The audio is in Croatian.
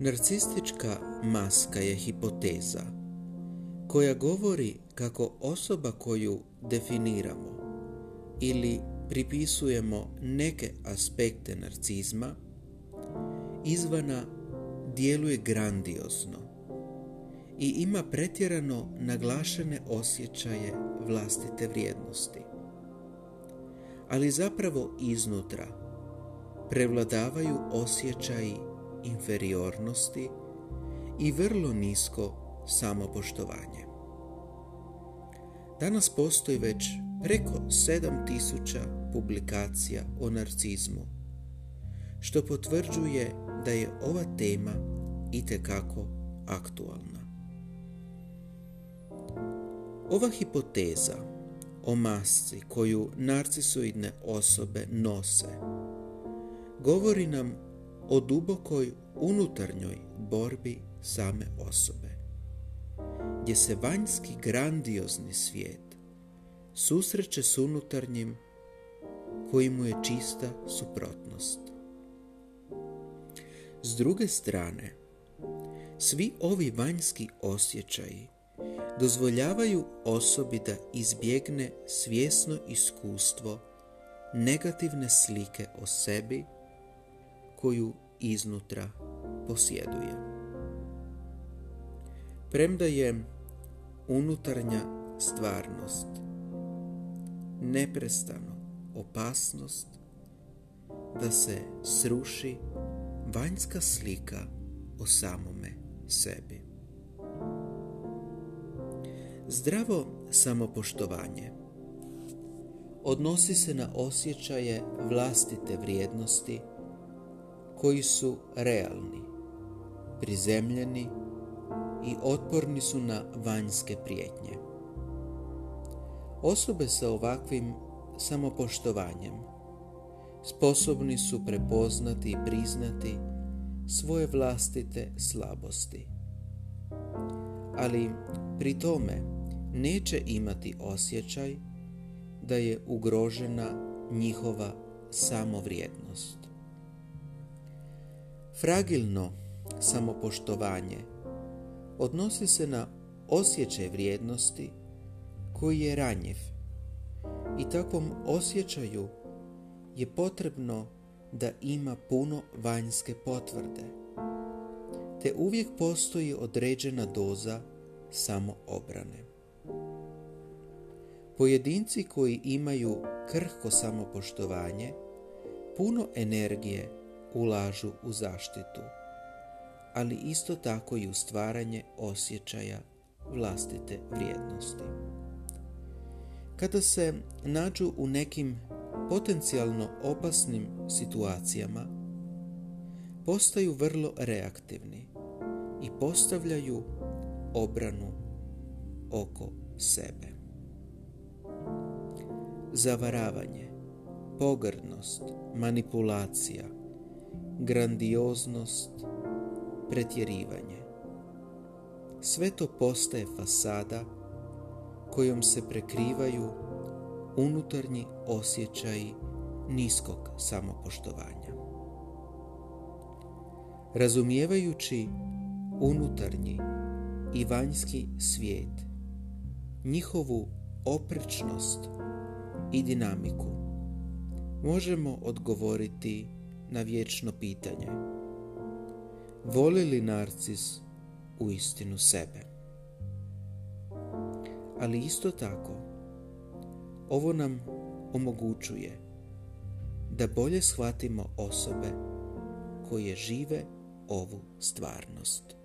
Narcistička maska je hipoteza koja govori kako osoba koju definiramo ili pripisujemo neke aspekte narcizma izvana djeluje grandiozno i ima pretjerano naglašene osjećaje vlastite vrijednosti. Ali zapravo iznutra prevladavaju osjećaji inferiornosti i vrlo nisko samopoštovanje. Danas postoji već preko 7000 publikacija o narcizmu, što potvrđuje da je ova tema itekako aktualna. Ova hipoteza o masci koju narcisoidne osobe nose govori nam o dubokoj unutarnjoj borbi same osobe, gdje se vanjski grandiozni svijet susreće s unutarnjim koji mu je čista suprotnost. S druge strane, svi ovi vanjski osjećaji dozvoljavaju osobi da izbjegne svjesno iskustvo negativne slike o sebi koju iznutra posjeduje. Premda je unutarnja stvarnost neprestano opasnost da se sruši vanjska slika o samome sebi. Zdravo samopoštovanje odnosi se na osjećaje vlastite vrijednosti koji su realni, prizemljeni i otporni su na vanjske prijetnje. Osobe sa ovakvim samopoštovanjem sposobni su prepoznati i priznati svoje vlastite slabosti. Ali pri tome neće imati osjećaj da je ugrožena njihova samovrijednost. Fragilno samopoštovanje odnosi se na osjećaj vrijednosti koji je ranjiv i takvom osjećaju je potrebno da ima puno vanjske potvrde, te uvijek postoji određena doza samoobrane. Pojedinci koji imaju krhko samopoštovanje puno energije ulažu u zaštitu, ali isto tako i u stvaranje osjećaja vlastite vrijednosti. Kada se nađu u nekim potencijalno opasnim situacijama, postaju vrlo reaktivni i postavljaju obranu oko sebe. Zavaravanje, pogrdnost, manipulacija, grandioznost, pretjerivanje. Sve to postaje fasada kojom se prekrivaju unutarnji osjećaji niskog samopoštovanja. Razumijevajući unutarnji i vanjski svijet, njihovu oprečnost i dinamiku, možemo odgovoriti na vječno pitanje. Voli li narcis u istinu sebe? Ali isto tako, ovo nam omogućuje da bolje shvatimo osobe koje žive ovu stvarnost.